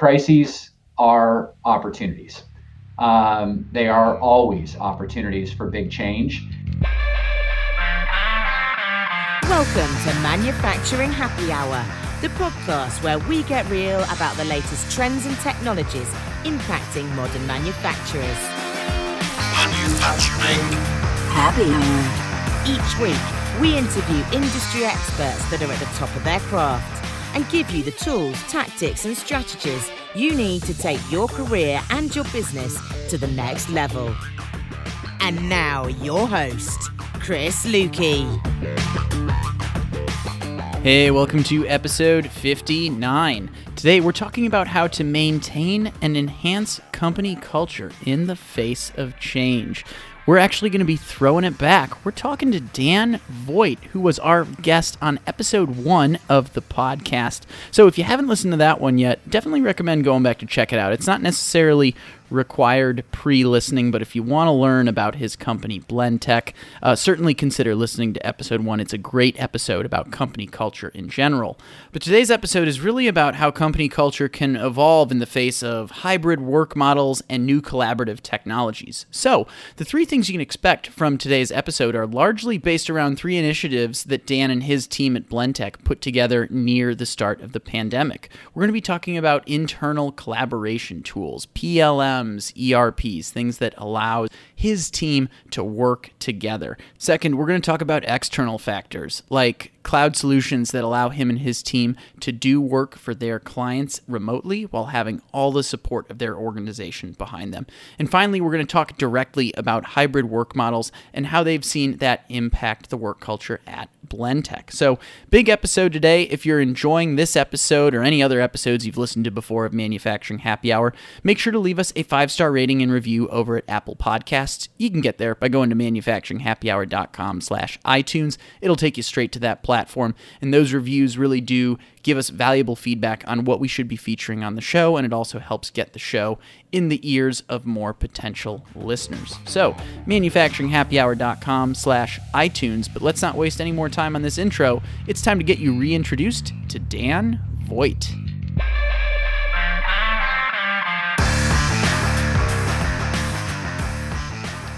crises are opportunities. Um, they are always opportunities for big change. Welcome to Manufacturing Happy Hour, the podcast where we get real about the latest trends and technologies impacting modern manufacturers. Manufacturing Happy Hour. Each week, we interview industry experts that are at the top of their craft and give you the tools, tactics, and strategies you need to take your career and your business to the next level. And now, your host, Chris Luecke. Hey, welcome to episode 59. Today we're talking about how to maintain and enhance company culture in the face of change. We're actually going to be throwing it back. We're talking to Dan Voigt, who was our guest on episode one of the podcast. So if you haven't listened to that one yet, definitely recommend going back to check it out. It's not necessarily required pre listening, but if you want to learn about his company, Blentech, uh, certainly consider listening to episode one. It's a great episode about company culture in general. But today's episode is really about how company culture can evolve in the face of hybrid work models and new collaborative technologies. So, the three things you can expect from today's episode are largely based around three initiatives that Dan and his team at Blentech put together near the start of the pandemic. We're going to be talking about internal collaboration tools, PLM ERPs, things that allow his team to work together. Second, we're going to talk about external factors like cloud solutions that allow him and his team to do work for their clients remotely while having all the support of their organization behind them. And finally, we're going to talk directly about hybrid work models and how they've seen that impact the work culture at Blentech. So, big episode today. If you're enjoying this episode or any other episodes you've listened to before of Manufacturing Happy Hour, make sure to leave us a five star rating and review over at Apple Podcasts. You can get there by going to manufacturinghappyhour.com slash iTunes. It'll take you straight to that platform, and those reviews really do give us valuable feedback on what we should be featuring on the show, and it also helps get the show in the ears of more potential listeners. So, manufacturinghappyhour.com slash iTunes, but let's not waste any more time on this intro. It's time to get you reintroduced to Dan Voigt.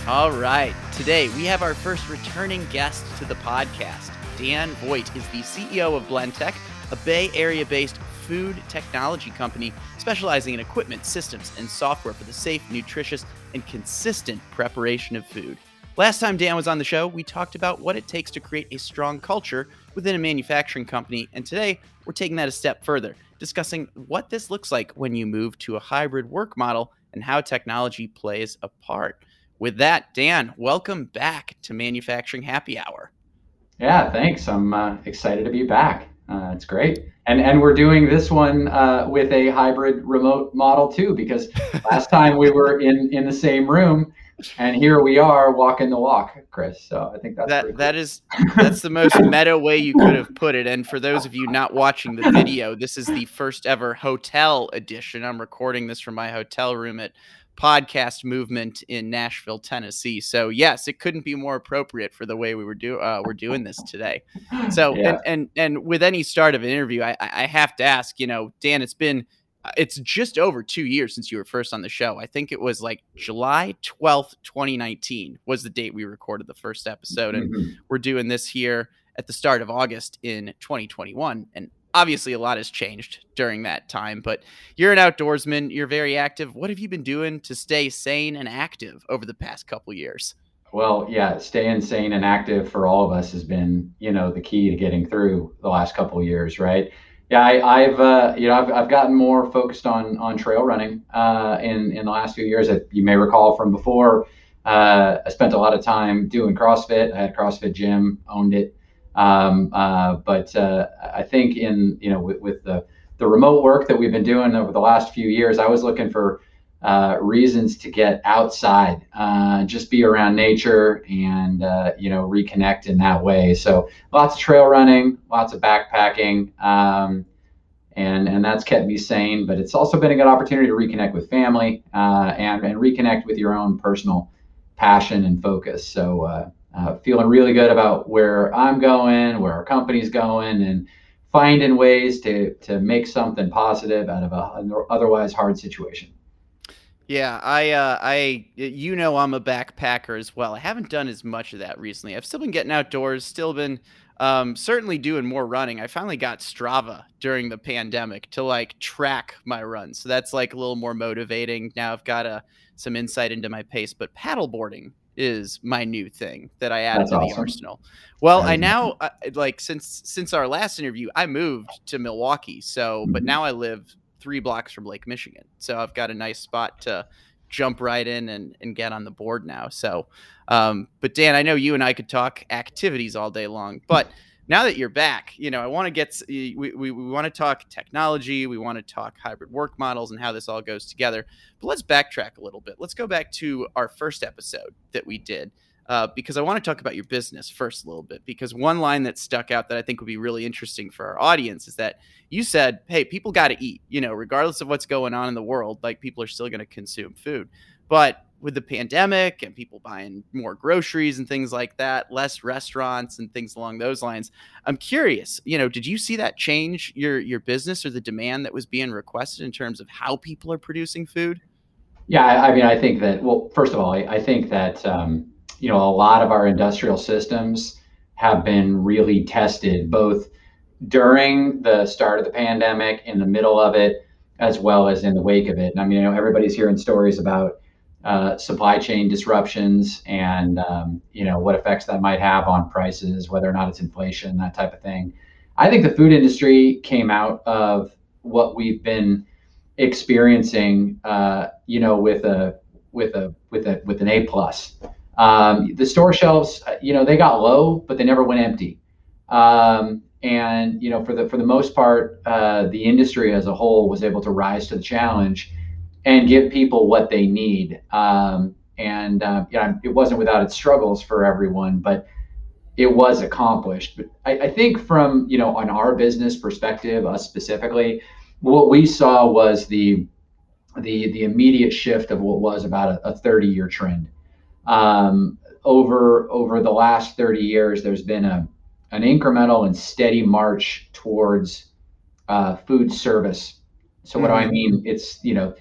All right, today we have our first returning guest to the podcast. Dan Voigt is the CEO of Blentech, a Bay Area based food technology company specializing in equipment, systems, and software for the safe, nutritious, and consistent preparation of food. Last time Dan was on the show, we talked about what it takes to create a strong culture within a manufacturing company, and today we're taking that a step further, discussing what this looks like when you move to a hybrid work model and how technology plays a part. With that, Dan, welcome back to Manufacturing Happy Hour. Yeah, thanks. I'm uh, excited to be back. Uh, it's great, and and we're doing this one uh, with a hybrid remote model too, because last time we were in in the same room, and here we are walking the walk, Chris. So I think that's that cool. that is that's the most meta way you could have put it. And for those of you not watching the video, this is the first ever hotel edition. I'm recording this from my hotel room at podcast movement in Nashville, Tennessee. So yes, it couldn't be more appropriate for the way we were do uh, we're doing this today. So Yeah. and, and and with any start of an interview, I I have to ask, you know, Dan, it's been uh, it's just over two years since you were first on the show. I think it was like July 12th, 2019 was the date we recorded the first episode. And Mhm. we're doing this here at the start of August in 2021. And obviously, a lot has changed during that time, but you're an outdoorsman, you're very active. What have you been doing to stay sane and active over the past couple years? Well, yeah, staying sane and active for all of us has been, you know, the key to getting through the last couple years, right? Yeah, I, I've, uh, you know, I've, I've gotten more focused on on trail running uh, in in the last few years. That you may recall from before. Uh, I spent a lot of time doing CrossFit. I had a CrossFit gym, owned it. Um, uh, but uh, I think in you know with, with the the remote work that we've been doing over the last few years, I was looking for uh, reasons to get outside, uh, just be around nature, and uh, you know reconnect in that way. So lots of trail running, lots of backpacking, um, and and that's kept me sane. But it's also been a good opportunity to reconnect with family uh, and and reconnect with your own personal passion and focus. So uh, feeling really good about where I'm going, where our company's going, and finding ways to to make something positive out of a, an otherwise hard situation. Yeah, I, uh, I, you know, I'm a backpacker as well. I haven't done as much of that recently. I've still been getting outdoors, still been, um, certainly doing more running. I finally got Strava during the pandemic to like track my runs, so that's like a little more motivating. Now I've got a uh, some insight into my pace, but paddleboarding is my new thing that I added That's to awesome. the arsenal. Well, I now uh, like since since our last interview, I moved to Milwaukee. So, mm-hmm. but now I live three blocks from Lake Michigan. So I've got a nice spot to jump right in and, and get on the board now. So, um, but Dan, I know you and I could talk activities all day long, but now that you're back, you know, I want to get, we, we, we want to talk technology. We want to talk hybrid work models and how this all goes together. But let's backtrack a little bit. Let's go back to our first episode that we did. Uh, because I want to talk about your business first a little bit. Because one line that stuck out that I think would be really interesting for our audience is that you said, "Hey, people got to eat. You know, regardless of what's going on in the world, like people are still going to consume food." But with the pandemic and people buying more groceries and things like that, less restaurants and things along those lines. I'm curious, you know, did you see that change your your business or the demand that was being requested in terms of how people are producing food? Yeah, I, mean, I think that. Well, first of all, I, I think that um, you know a lot of our industrial systems have been really tested both during the start of the pandemic, in the middle of it, as well as in the wake of it. And I mean, you know, everybody's hearing stories about uh, supply chain disruptions and um, you know what effects that might have on prices, whether or not it's inflation, that type of thing. I think the food industry came out of what we've been experiencing, uh, you know, with a with a with a with an A plus. Um, the store shelves, uh, you know, they got low, but they never went empty. Um, and you know, for the for the most part, uh, the industry as a whole was able to rise to the challenge and give people what they need. Um, and uh, yeah, it wasn't without its struggles for everyone, but it was accomplished. But I, I, think from you know on our business perspective, us specifically, what we saw was the the the immediate shift of what was about a, a 30 year trend. Um, over over the last 30 years, there's been a an incremental and steady march towards uh, food service. So what mm-hmm. do I mm-hmm. mean? It's you know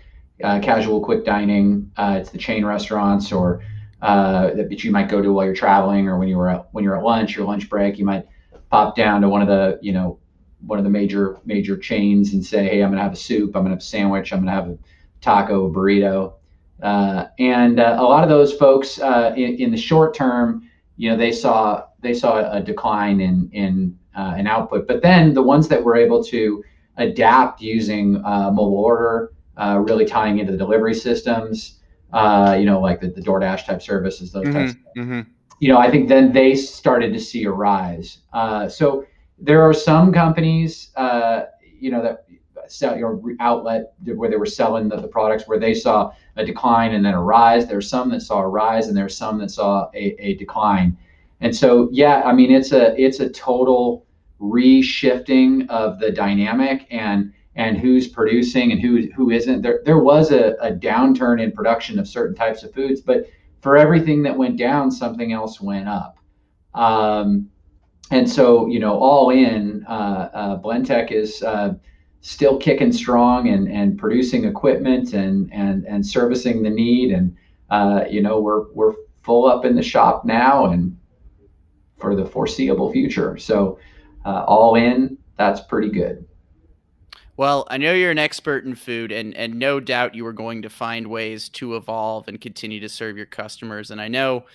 uh, casual quick dining. Uh, it's the chain restaurants or uh, that you might go to while you're traveling or when you were at, when you're at lunch, your lunch break, you might pop down to one of the you know one of the major major chains and say, hey, I'm gonna have a soup, I'm gonna have a sandwich, I'm gonna have a taco, a burrito. Uh, and uh, a lot of those folks uh, in, in, the short term, you know, they saw they saw a decline in in in output. But then the ones that were able to adapt using mobile order uh, really tying into the delivery systems, uh, you know, like the, the DoorDash type services, those mm-hmm, types. Mm-hmm. You know, I think then they started to see a rise. Uh, so there are some companies, uh, you know, that sell your outlet where they were selling the, the, products where they saw a decline and then a rise. There are some that saw a rise and there are some that saw a, a decline. And so, yeah, I mean, it's a it's a total reshifting of the dynamic and and who's producing and who who isn't. There there was a, a downturn in production of certain types of foods, but for everything that went down, something else went up. Um, and so, you know, all in, uh, uh, Blentech is uh, still kicking strong and, and producing equipment and, and, and servicing the need. And, uh, you know, we're, we're full up in the shop now and for the foreseeable future. So, uh, all in, that's pretty good. Well, I know you're an expert in food, and, and no doubt you are going to find ways to evolve and continue to serve your customers. And I know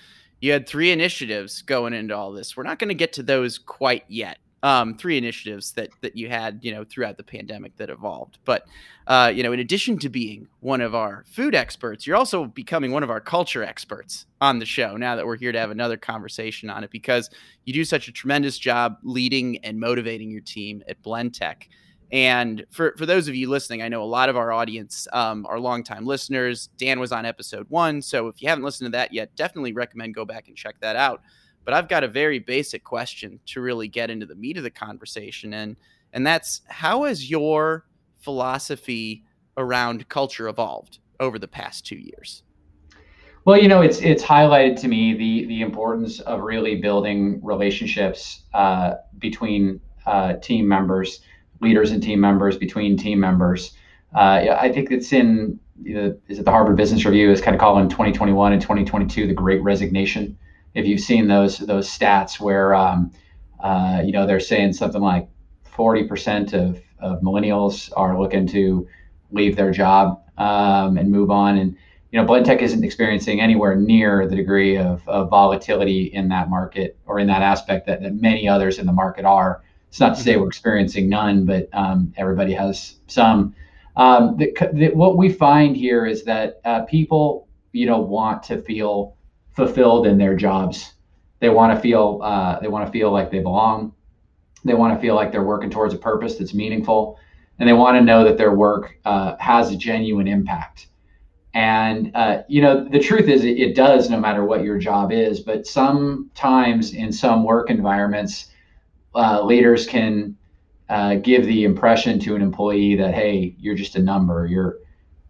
you had three initiatives going into all this. We're not going to get to those quite yet. Um, three initiatives that that you had, you know, throughout the pandemic that evolved. But uh, you know, in addition to being one of our food experts, you're also becoming one of our culture experts on the show. Now that we're here to have another conversation on it, because you do such a tremendous job leading and motivating your team at Blentech. And for, for those of you listening, I know a lot of our audience um, are longtime listeners. Dan was on episode one. So if you haven't listened to that yet, definitely recommend go back and check that out. But I've got a very basic question to really get into the meat of the conversation. And, and that's how has your philosophy around culture evolved over the past two years? Well, you know, it's it's highlighted to me the the importance of really building relationships uh, between uh, team members, leaders and team members, between team members. Uh, I think it's in is it the Harvard Business Review is kind of calling 2021 and 2022 the Great Resignation. If you've seen those those stats where um, uh, you know they're saying something like 40% of, of millennials are looking to leave their job um, and move on, and you know Blentech isn't experiencing anywhere near the degree of, of volatility in that market or in that aspect that, that many others in the market are. It's not to say we're experiencing none, but um, everybody has some. Um, the, the, what we find here is that uh, people, you know, want to feel fulfilled in their jobs. They want to feel uh, they want to feel like they belong. They want to feel like they're working towards a purpose that's meaningful, and they want to know that their work uh, has a genuine impact. And uh, you know, the truth is, it, it does, no matter what your job is. But sometimes in some work environments, uh, leaders can uh, give the impression to an employee that hey, you're just a number, you're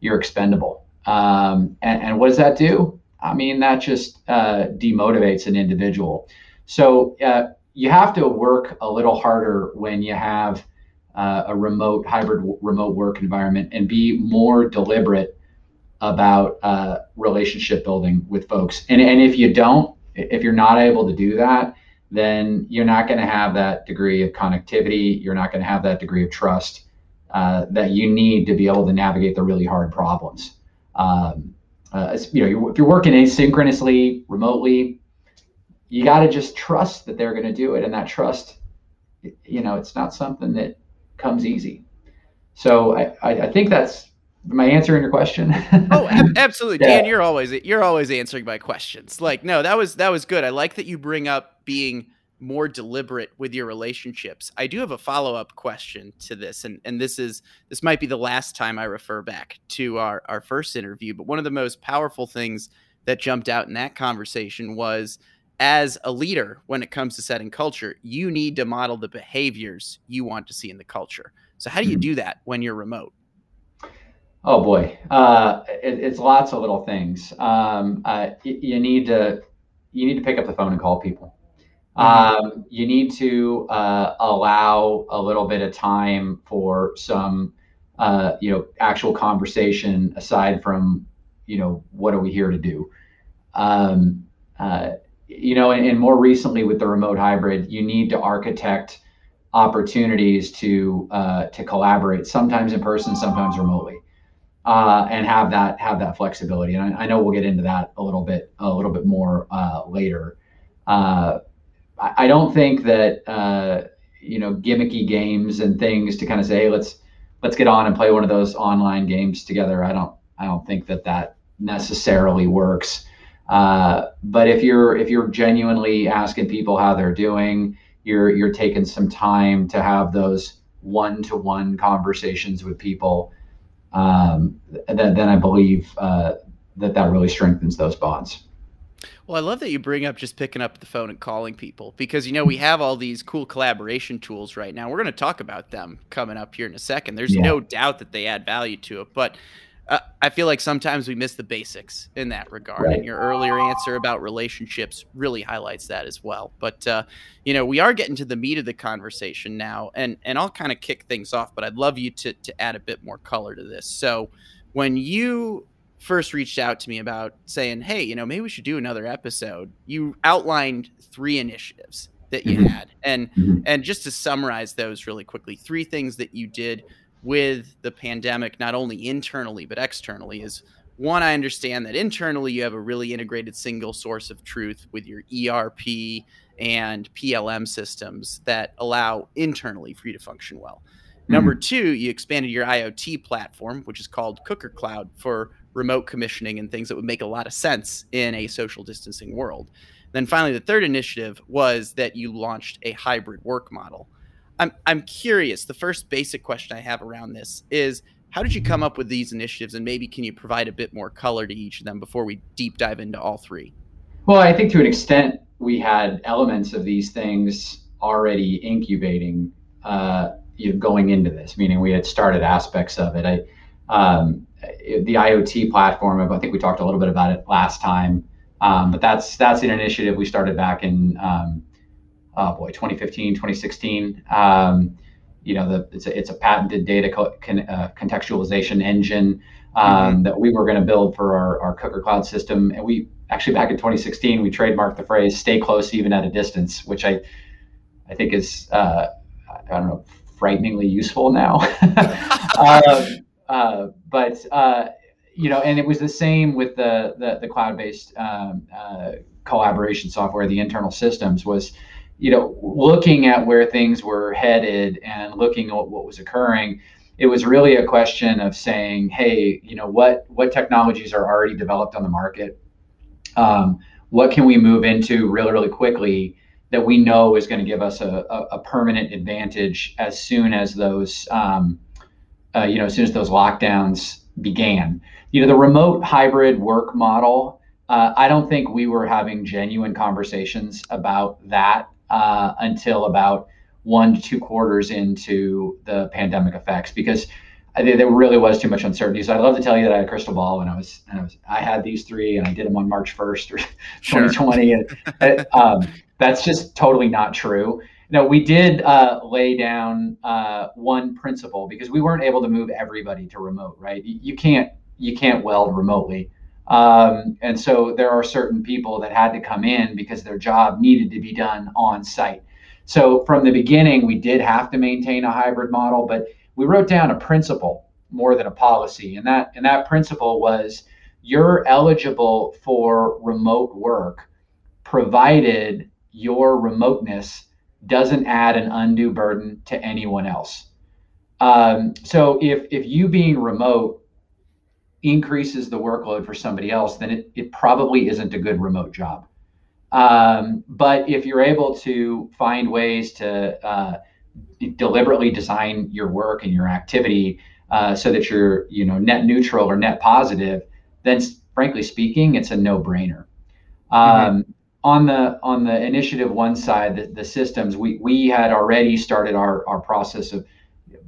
you're expendable. Um, and, and, what does that do? I mean, that just uh, demotivates an individual. So uh, you have to work a little harder when you have uh, a remote hybrid remote work environment and be more deliberate about uh, relationship building with folks. And, and if you don't, if you're not able to do that, then you're not going to have that degree of connectivity. You're not going to have that degree of trust uh, that you need to be able to navigate the really hard problems. Um, uh, you know, if you're working asynchronously, remotely, you got to just trust that they're going to do it, and that trust, you know, it's not something that comes easy. So I, I, I think that's my answer in your question? oh, ab- absolutely, yeah. Dan. You're always you're always answering my questions. Like, no, that was that was good. I like that you bring up being more deliberate with your relationships. I do have a follow up question to this, and and this is this might be the last time I refer back to our our first interview. But one of the most powerful things that jumped out in that conversation was as a leader when it comes to setting culture you need to model the behaviors you want to see in the culture so how do you hmm. do that when you're remote Oh boy, uh, it, it's lots of little things. Um, uh, you, you, need to you need to pick up the phone and call people. Mm-hmm. Um, you need to uh, allow a little bit of time for some uh, you know actual conversation aside from you know what are we here to do. Um, uh, you know, and, and more recently with the remote hybrid, you need to architect opportunities to uh, to collaborate, sometimes in person, sometimes remotely uh, and have that have that flexibility. And I, I, know we'll get into that a little bit a little bit more uh, later. Uh, I, don't think that uh, you know gimmicky games and things to kind of say hey, let's let's get on and play one of those online games together. I don't I don't think that that necessarily works. Uh, but if you're if you're genuinely asking people how they're doing, you're you're taking some time to have those one-to-one conversations with people um, then, then I believe uh, that that really strengthens those bonds. Well, I love that you bring up just picking up the phone and calling people because you know we have all these cool collaboration tools right now. We're going to talk about them coming up here in a second. There's yeah. no doubt that they add value to it, but uh, I feel like sometimes we miss the basics in that regard. Right. And your earlier answer about relationships really highlights that as well. But uh, you know, we are getting to the meat of the conversation now, and and I'll kind of kick things off. But I'd love you to to add a bit more color to this. So when you first reached out to me about saying, hey, you know, maybe we should do another episode, you outlined three initiatives that you mm-hmm. had, and mm-hmm. and just to summarize those really quickly, three things that you did with the pandemic, not only internally but externally, is one, I understand that internally you have a really integrated single source of truth with your ERP and PLM systems that allow internally for you to function well. Mm-hmm. Number two, you expanded your IoT platform, which is called Cooker Cloud, for remote commissioning and things that would make a lot of sense in a social distancing world. Then finally, the third initiative was that you launched a hybrid work model. I'm I'm curious. The first basic question I have around this is how did you come up with these initiatives and maybe can you provide a bit more color to each of them before we deep dive into all three? Well, I think to an extent we had elements of these things already incubating uh, you know, going into this, meaning we had started aspects of it. I, um, the IoT platform, I think we talked a little bit about it last time, um, but that's that's an initiative we started back in um, oh boy, 2015, 2016. Um, you know, the, it's a, it's a patented data co- con, uh, contextualization engine um, mm-hmm. that we were going to build for our, our Cooker Cloud system. And we actually back in 2016, we trademarked the phrase "stay close even at a distance," which I I think is uh, I don't know frighteningly useful now. um, uh, but uh, you know, and it was the same with the the, the cloud-based um, uh, collaboration software, the internal systems was you know, looking at where things were headed and looking at what was occurring, it was really a question of saying, hey, you know, what what technologies are already developed on the market? Um, what can we move into really, really quickly that we know is going to give us a, a, a, permanent advantage as soon as those, um, uh, you know, as soon as those lockdowns began. You know, the remote hybrid work model. Uh, I don't think we were having genuine conversations about that uh, until about one to two quarters into the pandemic effects because I, think there really was too much uncertainty. So I'd love to tell you that I had a crystal ball and I was, and I was, I had these three and I did them on March 1st or sure. 2020. and um, that's just totally not true. No, we did uh, lay down uh, one principle because we weren't able to move everybody to remote, right? You can't, you can't weld remotely. Um, and so there are certain people that had to come in because their job needed to be done on site. So from the beginning, we did have to maintain a hybrid model, but we wrote down a principle more than a policy. And that and that principle was you're eligible for remote work provided your remoteness doesn't add an undue burden to anyone else. Um, so if if you being remote increases the workload for somebody else, then it, it probably isn't a good remote job. Um, but if you're able to find ways to uh, deliberately design your work and your activity uh, so that you're you know net neutral or net positive, then frankly speaking, it's a no-brainer. Um, mm-hmm. On the on the initiative one side, the, the systems we we had already started our our process of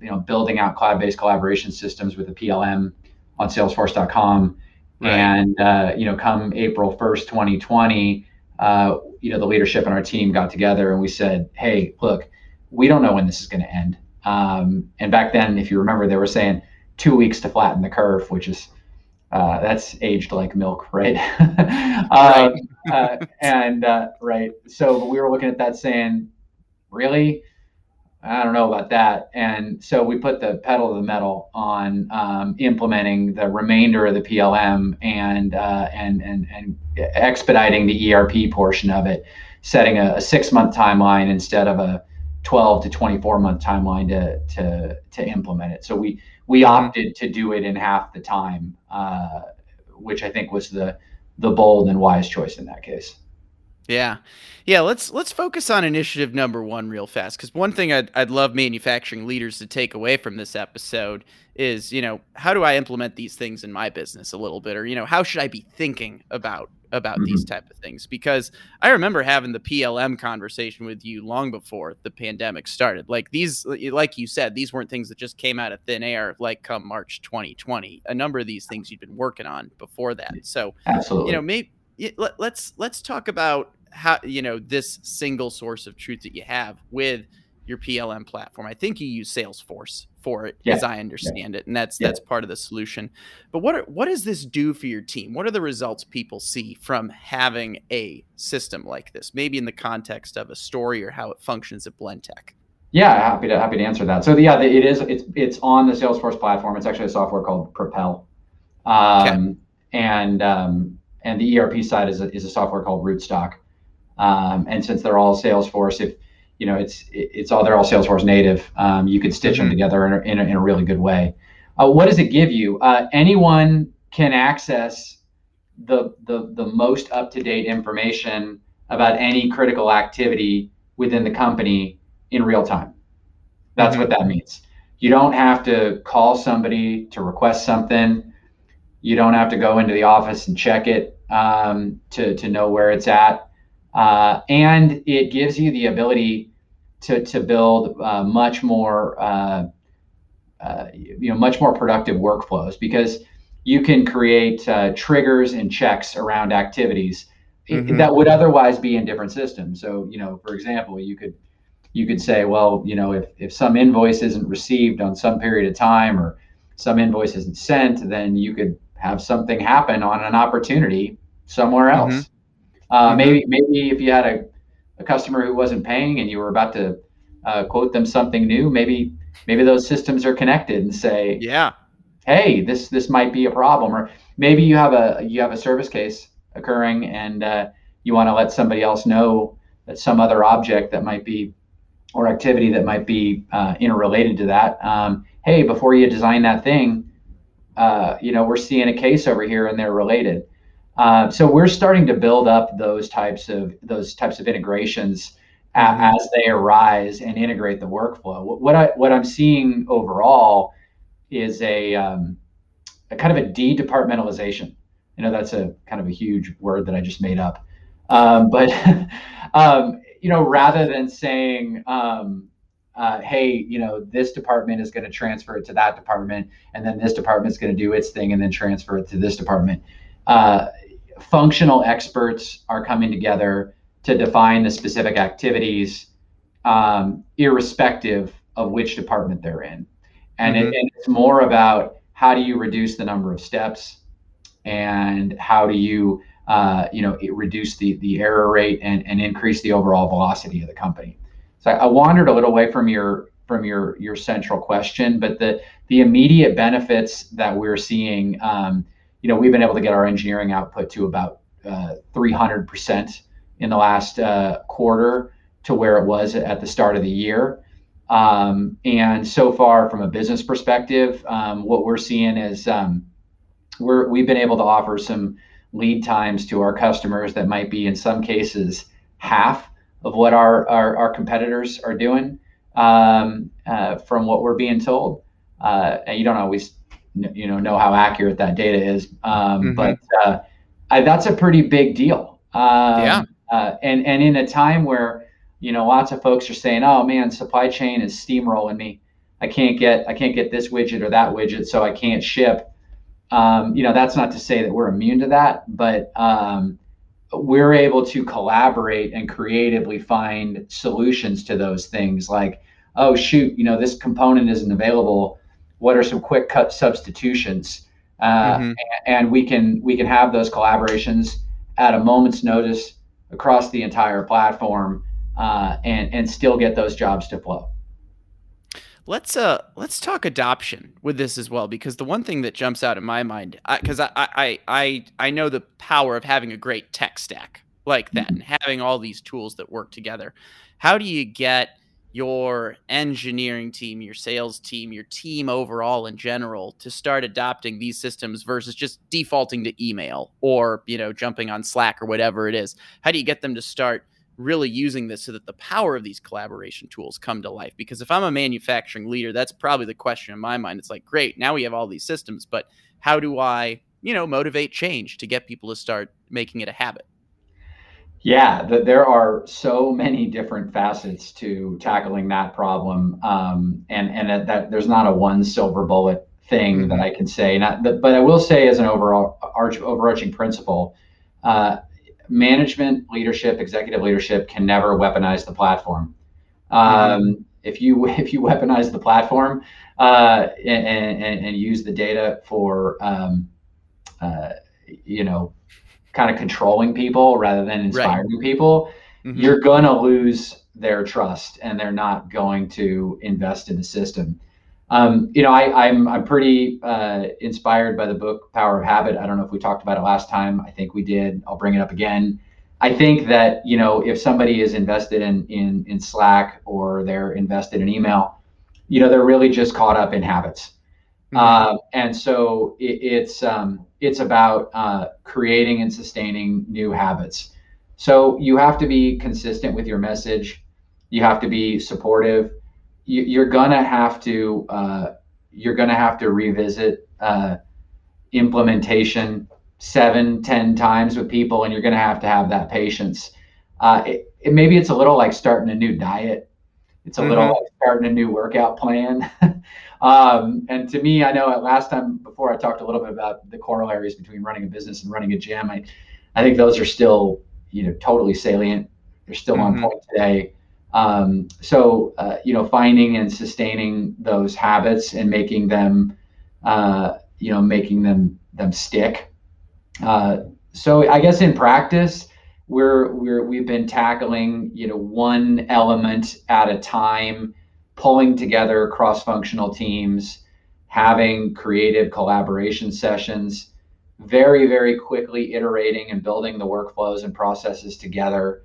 you know building out cloud-based collaboration systems with the PLM on Salesforce.com. Right. And uh, you know, come April 1st, 2020, uh, you know, the leadership and our team got together and we said, "Hey, look, we don't know when this is going to end." Um, and back then, if you remember, they were saying two weeks to flatten the curve, which is uh, that's aged like milk, right? um, uh, and uh, right, so we were looking at that saying, really, I don't know about that. And so we put the pedal to the metal on um, implementing the remainder of the PLM and uh, and and and expediting the ERP portion of it, setting a, a six month timeline instead of a 12 to 24 month timeline to to to implement it. So we we opted to do it in half the time, uh, which I think was the the bold and wise choice in that case. Yeah. Yeah, let's let's focus on initiative number 1 real fast cuz one thing I'd I'd love manufacturing leaders to take away from this episode is, you know, how do I implement these things in my business a little bit or you know, how should I be thinking about about mm-hmm. these type of things because I remember having the PLM conversation with you long before the pandemic started. Like these like you said, these weren't things that just came out of thin air like come March 2020. A number of these things you'd been working on before that. So, Absolutely. you know, maybe let's let's talk about how you know this single source of truth that you have with your PLM platform. I think you use Salesforce for it, yeah. as I understand yeah. it, and that's yeah. that's part of the solution. But what are, what does this do for your team? What are the results people see from having a system like this? Maybe in the context of a story or how it functions at Blentech. Yeah, happy to happy to answer that. So yeah, it is it's it's on the Salesforce platform. It's actually a software called Propel, um, okay. and um, and the ERP side is a, is a software called Rootstock. Um, and since they're all Salesforce, if you know it's it's all they're all Salesforce native, um, you could stitch mm-hmm. them together in a, in a, in, a, really good way. Uh, what does it give you? Uh, anyone can access the the the most up to date information about any critical activity within the company in real time. That's mm-hmm. what that means. You don't have to call somebody to request something. You don't have to go into the office and check it um, to to know where it's at uh, and it gives you the ability to, to build uh, much more uh, uh you know much more productive workflows because you can create uh, triggers and checks around activities mm-hmm. that would otherwise be in different systems. So, you know, for example, you could you could say, well, you know, if, if some invoice isn't received on some period of time or some invoice isn't sent, then you could have something happen on an opportunity somewhere else. Mm-hmm. Uh, mm-hmm. Maybe maybe if you had a, a customer who wasn't paying and you were about to uh, quote them something new, maybe maybe those systems are connected and say, yeah, hey, this this might be a problem, or maybe you have a you have a service case occurring and uh, you want to let somebody else know that some other object that might be or activity that might be uh, interrelated to that. Um, hey, before you design that thing, uh, you know, we're seeing a case over here and they're related. Uh, so we're starting to build up those types of those types of integrations mm-hmm. as they arise and integrate the workflow. What I what I'm seeing overall is a, um, a kind of a de-departmentalization. You know, that's a kind of a huge word that I just made up. Um, but um, you know, rather than saying, um, uh, hey, you know, this department is going to transfer it to that department, and then this department is going to do its thing and then transfer it to this department. Uh, functional experts are coming together to define the specific activities, um, irrespective of which department they're in. And, mm-hmm. it, and it's more about how do you reduce the number of steps and how do you uh, you know, reduce the the error rate and, and increase the overall velocity of the company. So I, I wandered a little away from your from your your central question, but the the immediate benefits that we're seeing, um, you know, we've been able to get our engineering output to about uh, 300% in the last uh, quarter to where it was at the start of the year. Um, and so far, from a business perspective, um, what we're seeing is um, we're we've been able to offer some lead times to our customers that might be in some cases half of what our, our, our competitors are doing um, uh, from what we're being told. Uh, and you don't always you know know how accurate that data is, um, mm-hmm. but uh, I, that's a pretty big deal. Um, yeah. Uh, and and in a time where you know lots of folks are saying, "Oh man, supply chain is steamrolling me. I can't get I can't get this widget or that widget, so I can't ship." Um, you know, that's not to say that we're immune to that, but um, we're able to collaborate and creatively find solutions to those things like, oh, shoot, you know, this component isn't available. What are some quick cut substitutions? Uh, mm-hmm. And we can we can have those collaborations at a moment's notice across the entire platform uh, and and still get those jobs to flow. Let's uh let's talk adoption with this as well because the one thing that jumps out in my mind because I, I, I I I know the power of having a great tech stack like that mm-hmm. and having all these tools that work together. How do you get your engineering team, your sales team, your team overall in general to start adopting these systems versus just defaulting to email or, you know, jumping on Slack or whatever it is? How do you get them to start really using this so that the power of these collaboration tools come to life? Because if i'm a manufacturing leader that's probably the question in my mind. It's like great now we have all these systems but how do i you know motivate change to get people to start making it a habit yeah the, there are so many different facets to tackling that problem um, and and that there's not a one silver bullet thing mm-hmm. that i can say not but i will say as an overall arch, overarching principle uh, management leadership, executive leadership can never weaponize the platform. Um, mm-hmm. If you if you weaponize the platform uh, and, and, and, use the data for um, uh, you know kind of controlling people rather than inspiring right. people, mm-hmm. you're gonna lose their trust and they're not going to invest in the system. Um, you know, I, am I'm, I'm pretty uh, inspired by the book Power of Habit. I don't know if we talked about it last time. I think we did. I'll bring it up again. I think that you know if somebody is invested in in in Slack or they're invested in email, you know they're really just caught up in habits, mm-hmm. uh, and so it, it's um, it's about uh, creating and sustaining new habits. So you have to be consistent with your message. You have to be supportive you, are gonna have to uh, you're gonna have to revisit uh, implementation seven, ten times with people, and you're gonna have to have that patience. Uh, it, it, maybe it's a little like starting a new diet. It's a mm-hmm. little like starting a new workout plan. um, and to me, I know at last time before I talked a little bit about the corollaries between running a business and running a gym. I, I think those are still you know totally salient. They're still mm-hmm. on point today. Um, so uh, you know, finding and sustaining those habits and making them, uh, you know, making them them stick. Uh, so I guess in practice, we're we're we've been tackling you know one element at a time, pulling together cross-functional teams, having creative collaboration sessions, very very quickly iterating and building the workflows and processes together.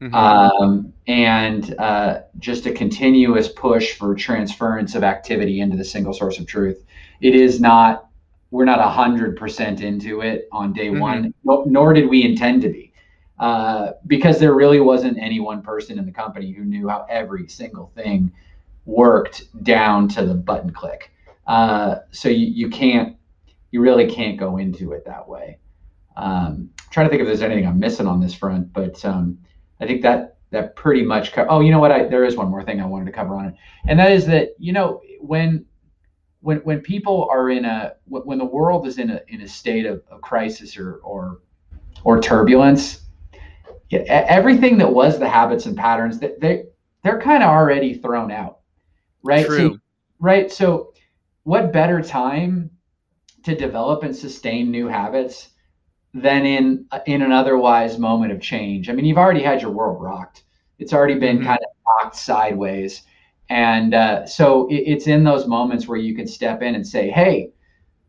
Mm-hmm. Um, and uh, just a continuous push for transference of activity into the single source of truth. It is not, we're not 100% into it on day mm-hmm. one, nor did we intend to be uh, because there really wasn't any one person in the company who knew how every single thing worked down to the button click. Uh, so you, you can't, you really can't go into it that way. Um, trying to think if there's anything I'm missing on this front, but um, I think that that pretty much. Co- oh, you know what? I, there is one more thing I wanted to cover on it, and that is that you know when when when people are in a when the world is in a in a state of, of crisis or or or turbulence, yeah, everything that was the habits and patterns that they they're kind of already thrown out, right? True. So, right. So, what better time to develop and sustain new habits than in in an otherwise moment of change? I mean, you've already had your world rocked. It's already been mm-hmm. kind of rocked sideways, and uh, so it, it's in those moments where you can step in and say, "Hey,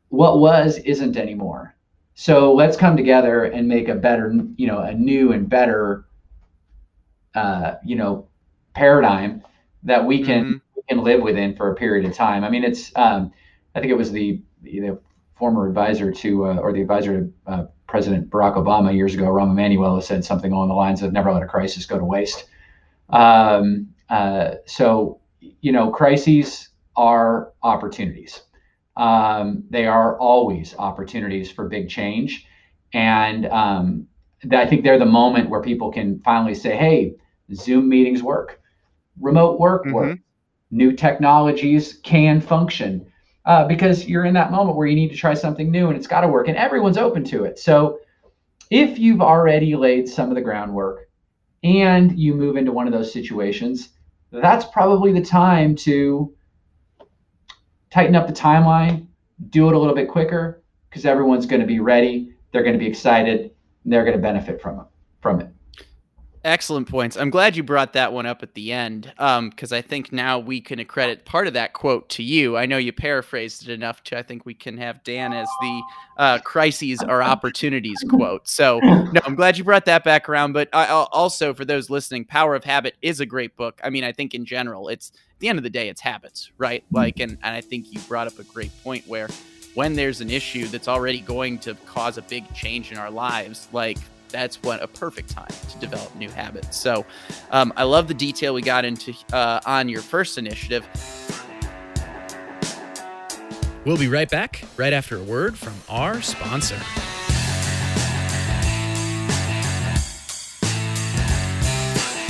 what was isn't anymore." So let's come together and make a better, you know, a new and better, uh, you know, paradigm that we can mm-hmm. Can live within for a period of time. I mean, it's um, I think it was the the former advisor to uh, or the advisor to uh, President Barack Obama years ago, Rahm Emanuel, said something along the lines of "Never let a crisis go to waste." Um, uh, so, you know, crises are opportunities. Um, they are always opportunities for big change. And um, I think they're the moment where people can finally say, hey, Zoom meetings work, remote work mm-hmm. works, new technologies can function. Uh, because you're in that moment where you need to try something new and it's got to work and everyone's open to it. So if you've already laid some of the groundwork and you move into one of those situations, that's probably the time to tighten up the timeline, do it a little bit quicker because everyone's going to be ready. They're going to be excited. And they're going to benefit from it. From it. Excellent points. I'm glad you brought that one up at the end because um, I think now we can accredit part of that quote to you. I know you paraphrased it enough to I think we can have Dan as the uh, crises are opportunities quote. So no, I'm glad you brought that back around. But I, also for those listening, Power of Habit is a great book. I mean, I think in general, it's at the end of the day, it's habits, right? Like, and, and I think you brought up a great point where when there's an issue that's already going to cause a big change in our lives, like that's what a perfect time to develop new habits. So um, I love the detail we got into uh, on your first initiative. We'll be right back right after a word from our sponsor.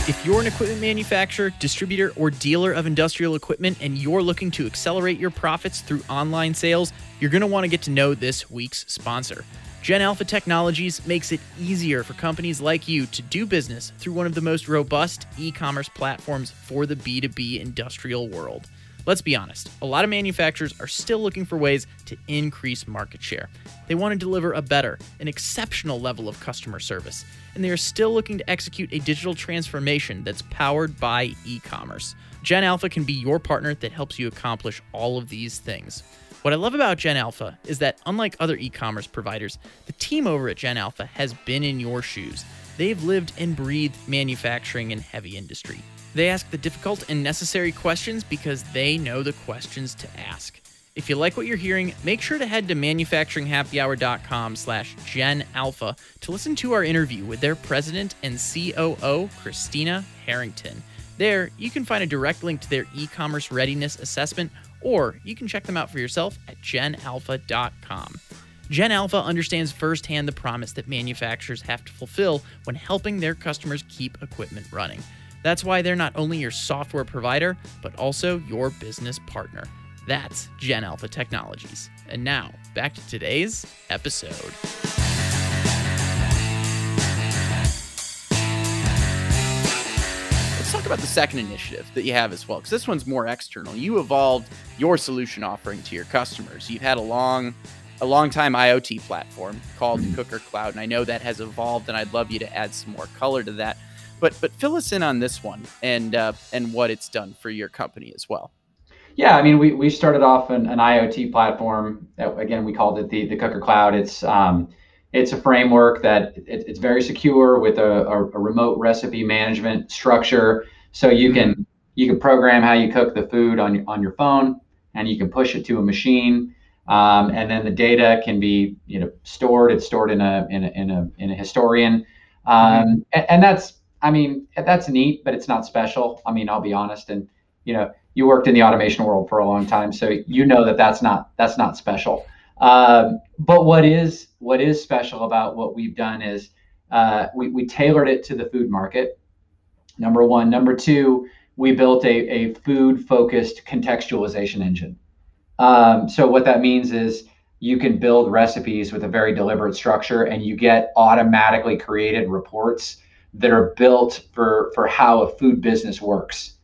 If you're an equipment manufacturer, distributor, or dealer of industrial equipment and you're looking to accelerate your profits through online sales, you're going to want to get to know this week's sponsor. Gen Alpha Technologies makes it easier for companies like you to do business through one of the most robust e commerce platforms for the B2B industrial world. Let's be honest, a lot of manufacturers are still looking for ways to increase market share. They want to deliver a better, an exceptional level of customer service, and they are still looking to execute a digital transformation that's powered by e commerce. Gen Alpha can be your partner that helps you accomplish all of these things. What I love about Gen Alpha is that, unlike other e commerce providers, the team over at Gen Alpha has been in your shoes. They've lived and breathed manufacturing and heavy industry. They ask the difficult and necessary questions because they know the questions to ask. If you like what you're hearing, make sure to head to manufacturinghappyhour.com slash Gen Alpha to listen to our interview with their president and COO, Christina Harrington. There, you can find a direct link to their e commerce readiness assessment or you can check them out for yourself at genalpha.com. Gen Alpha understands firsthand the promise that manufacturers have to fulfill when helping their customers keep equipment running. That's why they're not only your software provider, but also your business partner. That's Gen Alpha Technologies. And now, back to today's episode. About the second initiative that you have as well, because this one's more external. You evolved your solution offering to your customers. You've had a long, a long time IoT platform called mm-hmm. Cooker Cloud, and I know that has evolved, and I'd love you to add some more color to that. But but fill us in on this one and uh, and what it's done for your company as well. Yeah, I mean, we, we started off an, an IoT platform. That, again, we called it the, the Cooker Cloud. It's um, it's a framework that it, it's very secure with a, a, a, remote recipe management structure. So you can you can program how you cook the food on on your phone, and you can push it to a machine, um, and then the data can be you know stored. It's stored in a in a in a, in a historian, um, and, and that's I mean that's neat, but it's not special. I mean, I'll be honest, and you know you worked in the automation world for a long time, so you know that that's not that's not special. Um, but what is what is special about what we've done is uh, we, we tailored it to the food market. Number one. Number two, we built a, a food focused contextualization engine. Um, so what that means is you can build recipes with a very deliberate structure and you get automatically created reports that are built for for how a food business works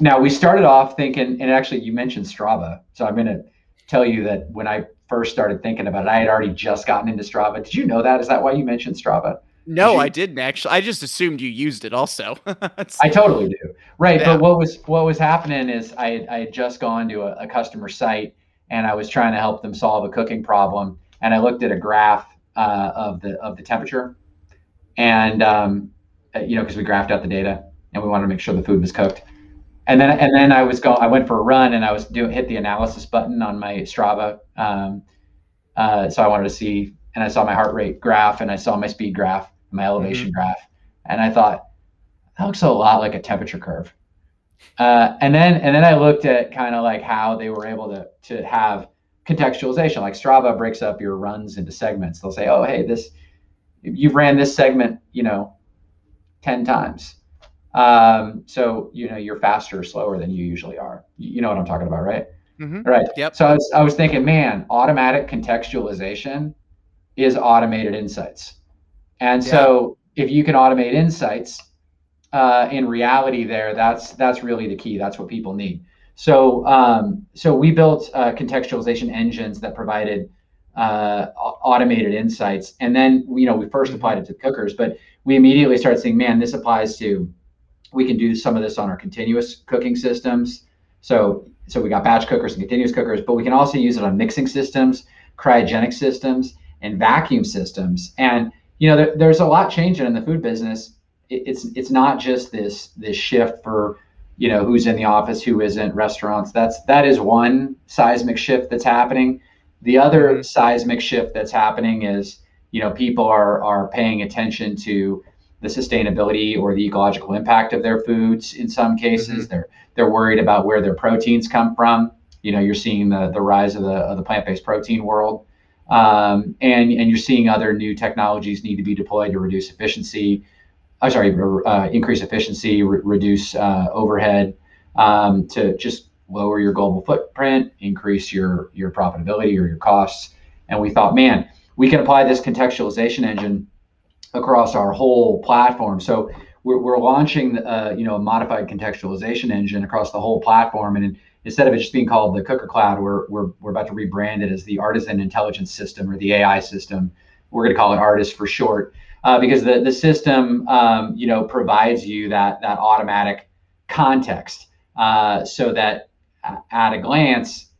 now we started off thinking, and actually you mentioned Strava, so I'm going to tell you that when I first started thinking about it, I had already just gotten into Strava. Did you know that? Is that why you mentioned Strava? No, Did I didn't actually. I just assumed you used it also. I totally do. Right, yeah. but what was what was happening is I I had just gone to a, a customer site and I was trying to help them solve a cooking problem, and I looked at a graph uh, of the of the temperature, and um, uh, you know because we graphed out the data and we wanted to make sure the food was cooked and then and then I was going. I went for a run and I was doing hit the analysis button on my Strava. Um, uh, so I wanted to see, and I saw my heart rate graph and I saw my speed graph, my elevation mm-hmm. graph, and I thought that looks a lot like a temperature curve. Uh, and then and then I looked at kind of like how they were able to to have contextualization. Like Strava breaks up your runs into segments. They'll say, oh hey, this you've ran this segment, you know, ten times um, so you know you're faster or slower than you usually are. You know what I'm talking about, right? Mm-hmm. Right. Yep. So I was, I was thinking, man, automatic contextualization is automated insights. And yeah. so if you can automate insights, uh, in reality, there, that's that's really the key. That's what people need. So um, so we built uh, contextualization engines that provided uh, automated insights, and then you know we first mm-hmm. applied it to cookers, but we immediately started saying, man, this applies to we can do some of this on our continuous cooking systems. So, so we got batch cookers and continuous cookers, but we can also use it on mixing systems, cryogenic systems, and vacuum systems. And you know, there, there's a lot changing in the food business. It, it's it's not just this this shift for you know who's in the office, who isn't, restaurants. That's that is one seismic shift that's happening. The other mm-hmm. seismic shift that's happening is you know people are are paying attention to the sustainability or the ecological impact of their foods in some cases. Mm-hmm. They're they're worried about where their proteins come from. You know, you're seeing the the rise of the of the plant-based protein world. Um, and and you're seeing other new technologies need to be deployed to reduce efficiency. I'm uh, sorry, uh, increase efficiency, re- reduce uh, overhead, um, to just lower your global footprint, increase your your profitability or your costs. And we thought, man, we can apply this contextualization engine across our whole platform. So we're, we're launching, uh, you know, a modified contextualization engine across the whole platform. And instead of it just being called the Cooker Cloud, we're, we're, we're about to rebrand it as the Artisan Intelligence System or the AI system. We're going to call it Artist for short, uh, because the, the system, um, you know, provides you that, that automatic context uh, so that at a glance,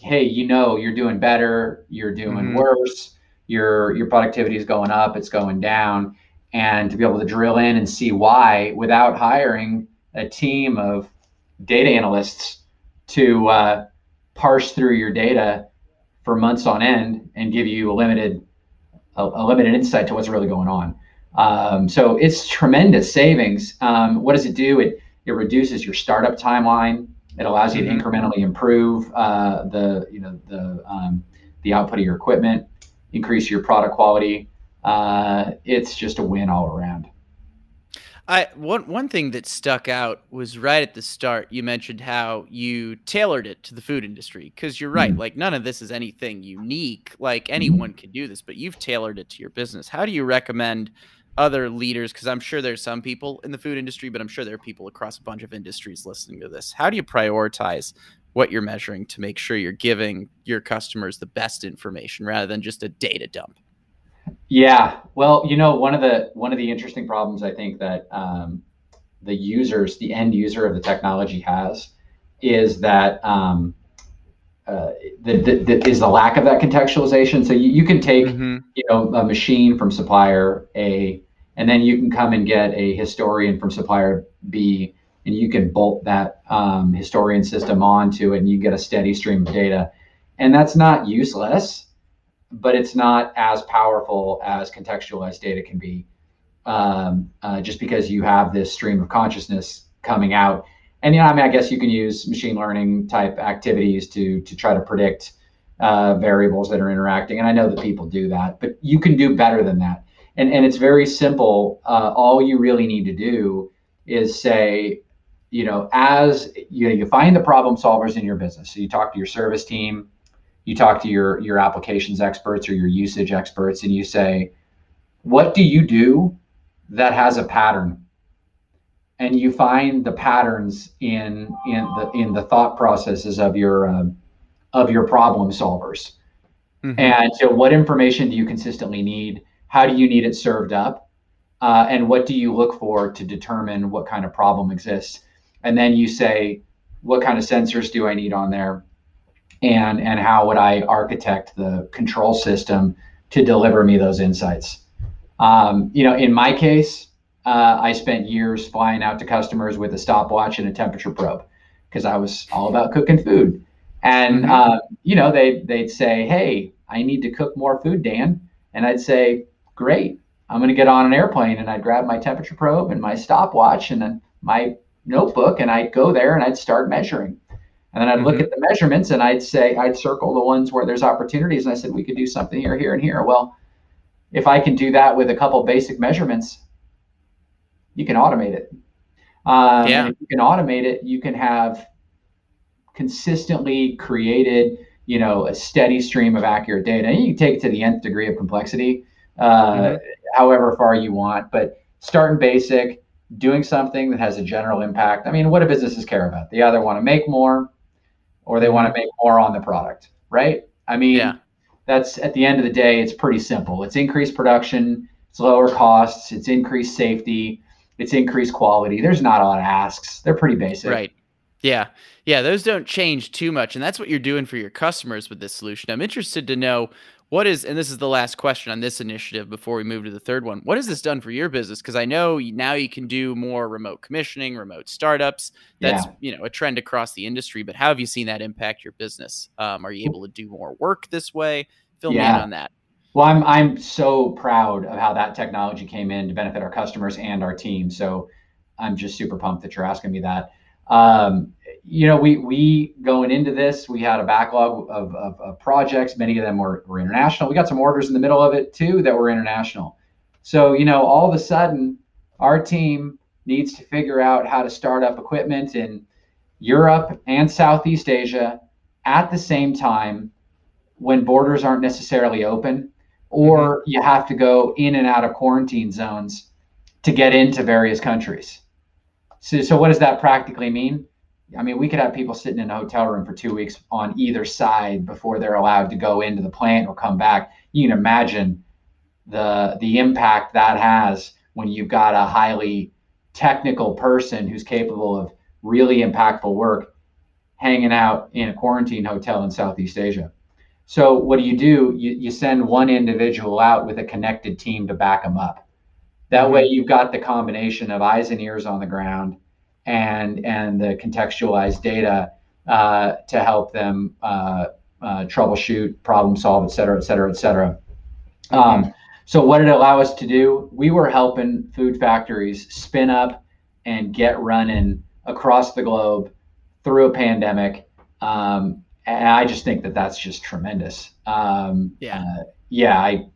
hey, you know, you're doing better, you're doing mm-hmm. worse your your productivity is going up, it's going down, and to be able to drill in and see why without hiring a team of data analysts to uh, parse through your data for months on end and give you a limited a, a limited insight to what's really going on. Um, so it's tremendous savings. Um, what does it do? It it reduces your startup timeline. It allows you to mm-hmm. incrementally improve uh, the you know the um, the output of your equipment increase your product quality. Uh, it's just a win all around. I one one thing that stuck out was right at the start. You mentioned how you tailored it to the food industry because you're right. Mm-hmm. Like none of this is anything unique. Like mm-hmm. anyone can do this, but you've tailored it to your business. How do you recommend other leaders because i'm sure there's some people in the food industry but i'm sure there are people across a bunch of industries listening to this how do you prioritize what you're measuring to make sure you're giving your customers the best information rather than just a data dump yeah well you know one of the one of the interesting problems i think that um, the users the end user of the technology has is that um, uh, the, the, the, is the lack of that contextualization. So you, you can take mm-hmm. you know a machine from supplier A, and then you can come and get a historian from supplier B, and you can bolt that um, historian system onto it, and you get a steady stream of data. And that's not useless, but it's not as powerful as contextualized data can be. Um, uh, just because you have this stream of consciousness coming out and know, I mean, I guess you can use machine learning type activities to to try to predict uh, variables that are interacting. And I know that people do that, but you can do better than that. And and it's very simple. Uh, all you really need to do is say, you know, as you know, you find the problem solvers in your business. So you talk to your service team, you talk to your your applications experts or your usage experts, and you say, what do you do that has a pattern? And you find the patterns in in the in the thought processes of your um, of your problem solvers. Mm-hmm. and so what information do you consistently need? How do you need it served up? Uh, and what do you look for to determine what kind of problem exists and then you say what kind of sensors do i need on there and and how would i architect the control system to deliver me those insights um, you know in my case uh, I spent years flying out to customers with a stopwatch and a temperature probe because I was all about cooking food. And mm-hmm. uh, you know, they they'd say, "Hey, I need to cook more food, Dan," and I'd say, "Great, I'm going to get on an airplane." And I'd grab my temperature probe and my stopwatch and then my notebook, and I'd go there and I'd start measuring. And then I'd mm-hmm. look at the measurements and I'd say, I'd circle the ones where there's opportunities. And I said, we could do something here, here, and here. Well, if I can do that with a couple basic measurements, you can automate it. Um, yeah. If you can automate it, you can have consistently created, you know, a steady stream of accurate data. And you can take it to the nth degree of complexity, uh, mm-hmm. however far you want. But starting basic, doing something that has a general impact. I mean, what do businesses care about? They either want to make more or they want to make more on the product, right? I mean, yeah. that's at the end of the day, it's pretty simple. It's increased production, it's lower costs, it's increased safety, it's increased quality. There's not a lot of asks. They're pretty basic. Right. Yeah. Yeah. Those don't change too much. And that's what you're doing for your customers with this solution. I'm interested to know what is, and this is the last question on this initiative before we move to the third one. What has this done for your business? Because I know now you can do more remote commissioning, remote startups. That's, yeah. you know, a trend across the industry. But how have you seen that impact your business? Um, are you able to do more work this way? Fill yeah. me in on that. Well, I'm I'm so proud of how that technology came in to benefit our customers and our team. So I'm just super pumped that you're asking me that. Um, you know, we we going into this, we had a backlog of, of, of, projects. Many of them were, were international. We got some orders in the middle of it too that were international. So you know, all of a sudden, our team needs to figure out how to start up equipment in Europe and Southeast Asia at the same time when borders aren't necessarily open or mm-hmm. you have to go in and out of quarantine zones to get into various countries. So, so what does that practically mean? I mean, we could have people sitting in a hotel room for two weeks on either side before they're allowed to go into the plant or come back. You can imagine the the impact that has when you've got a highly technical person who's capable of really impactful work hanging out in a quarantine hotel in Southeast Asia. So what do you do? You, you send one individual out with a connected team to back them up. That mm-hmm. way you've got the combination of eyes and ears on the ground and and the contextualized data uh, to help them uh, uh, troubleshoot, problem solve, et cetera, et cetera, et cetera. Um, so what did it allow us to do? We were helping food factories spin up and get running across the globe through a pandemic. Um, and I just think that that's just tremendous. Um, yeah, uh, yeah. I,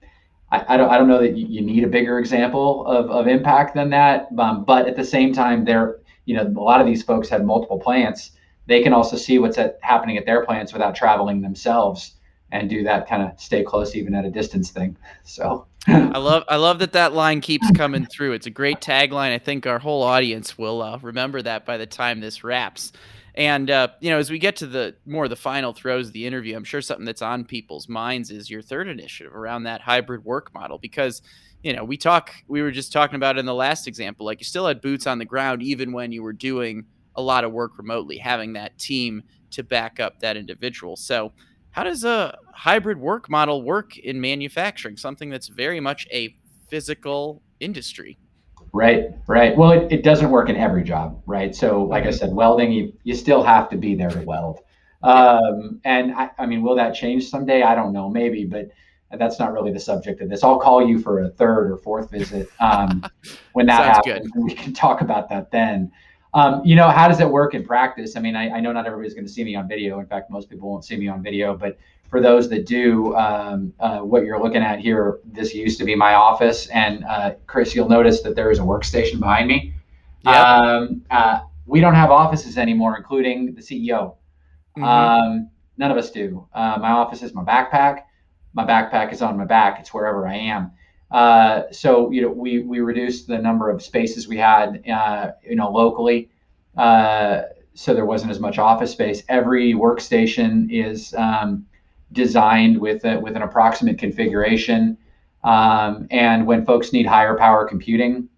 I, I, don't, I don't know that you, you, need a bigger example of, of impact than that. Um, but at the same time, there, you know, a lot of these folks had multiple plants. They can also see what's at, happening at their plants without traveling themselves, and do that kind of stay close even at a distance thing. So I love I love that that line keeps coming through. It's a great tagline. I think our whole audience will uh, remember that by the time this wraps. And uh, you know, as we get to the more the final throes of the interview, I'm sure something that's on people's minds is your third initiative around that hybrid work model because you know we talk we were just talking about in the last example like you still had boots on the ground even when you were doing a lot of work remotely having that team to back up that individual so how does a hybrid work model work in manufacturing something that's very much a physical industry Right, right. Well, it, it doesn't work in every job, right? So, like I mm-hmm. said, welding, you, you still have to be there to weld. Um, and I, I mean, will that change someday? I don't know, maybe, but that's not really the subject of this. I'll call you for a third or fourth visit um, when that happens. Good. We can talk about that then. Um, you know, how does it work in practice? I mean, I, I know not everybody's going to see me on video. In fact, most people won't see me on video, but for those that do, um, uh, what you're looking at here, this used to be my office. And uh, Chris, you'll notice that there is a workstation behind me. Yep. Um, uh, we don't have offices anymore, including the CEO. Mm-hmm. Um, none of us do. Uh, my office is my backpack. My backpack is on my back. It's wherever I am. Uh, so you know, we we reduced the number of spaces we had, uh, you know, locally. so there wasn't as much office space. Every workstation is um, designed with a, with an approximate configuration. Um, and when folks need higher power computing,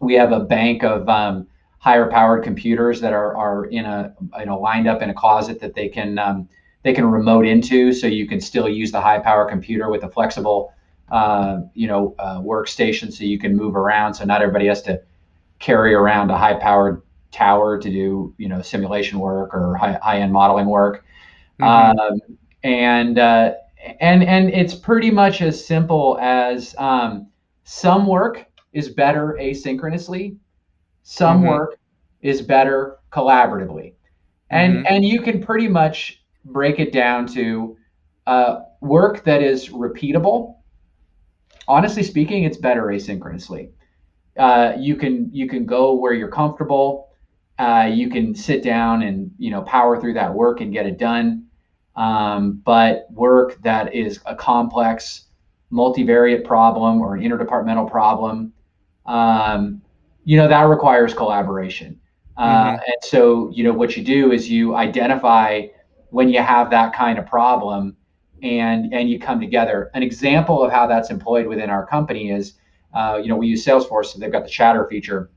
we have a bank of um, higher powered computers that are, are in a you know lined up in a closet that they can um, they can remote into, so you can still use the high power computer with a flexible uh, you know uh, workstation, so you can move around. So not everybody has to carry around a high powered tower to do you know simulation work or high high end modeling work. Mm-hmm. Um, and uh, and and it's pretty much as simple as um, some work is better asynchronously, some mm-hmm. work is better collaboratively, and mm-hmm. and you can pretty much break it down to uh, work that is repeatable. Honestly speaking, it's better asynchronously. Uh, you can you can go where you're comfortable. Uh, you can sit down and you know power through that work and get it done um, but work that is a complex multivariate problem or an interdepartmental problem, um, you know, that requires collaboration. Uh, mm-hmm. and so, you know, what you do is you identify when you have that kind of problem and and you come together. An example of how that's employed within our company is, uh, you know, we use Salesforce, so they've got the chatter feature.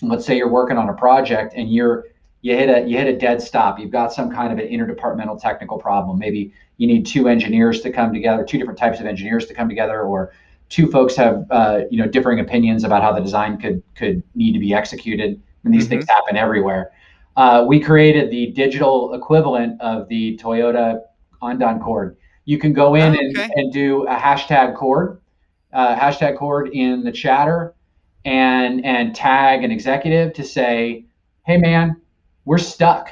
Let's say you're working on a project and you're you hit a you hit a dead stop. You've got some kind of an interdepartmental technical problem. Maybe you need two engineers to come together, two different types of engineers to come together, or two folks have uh, you know differing opinions about how the design could could need to be executed. And these mm-hmm. things happen everywhere. Uh, we created the digital equivalent of the Toyota Andon cord. You can go in oh, okay. and, and do a hashtag cord, uh, hashtag cord in the chatter, and and tag an executive to say, hey man, we're stuck.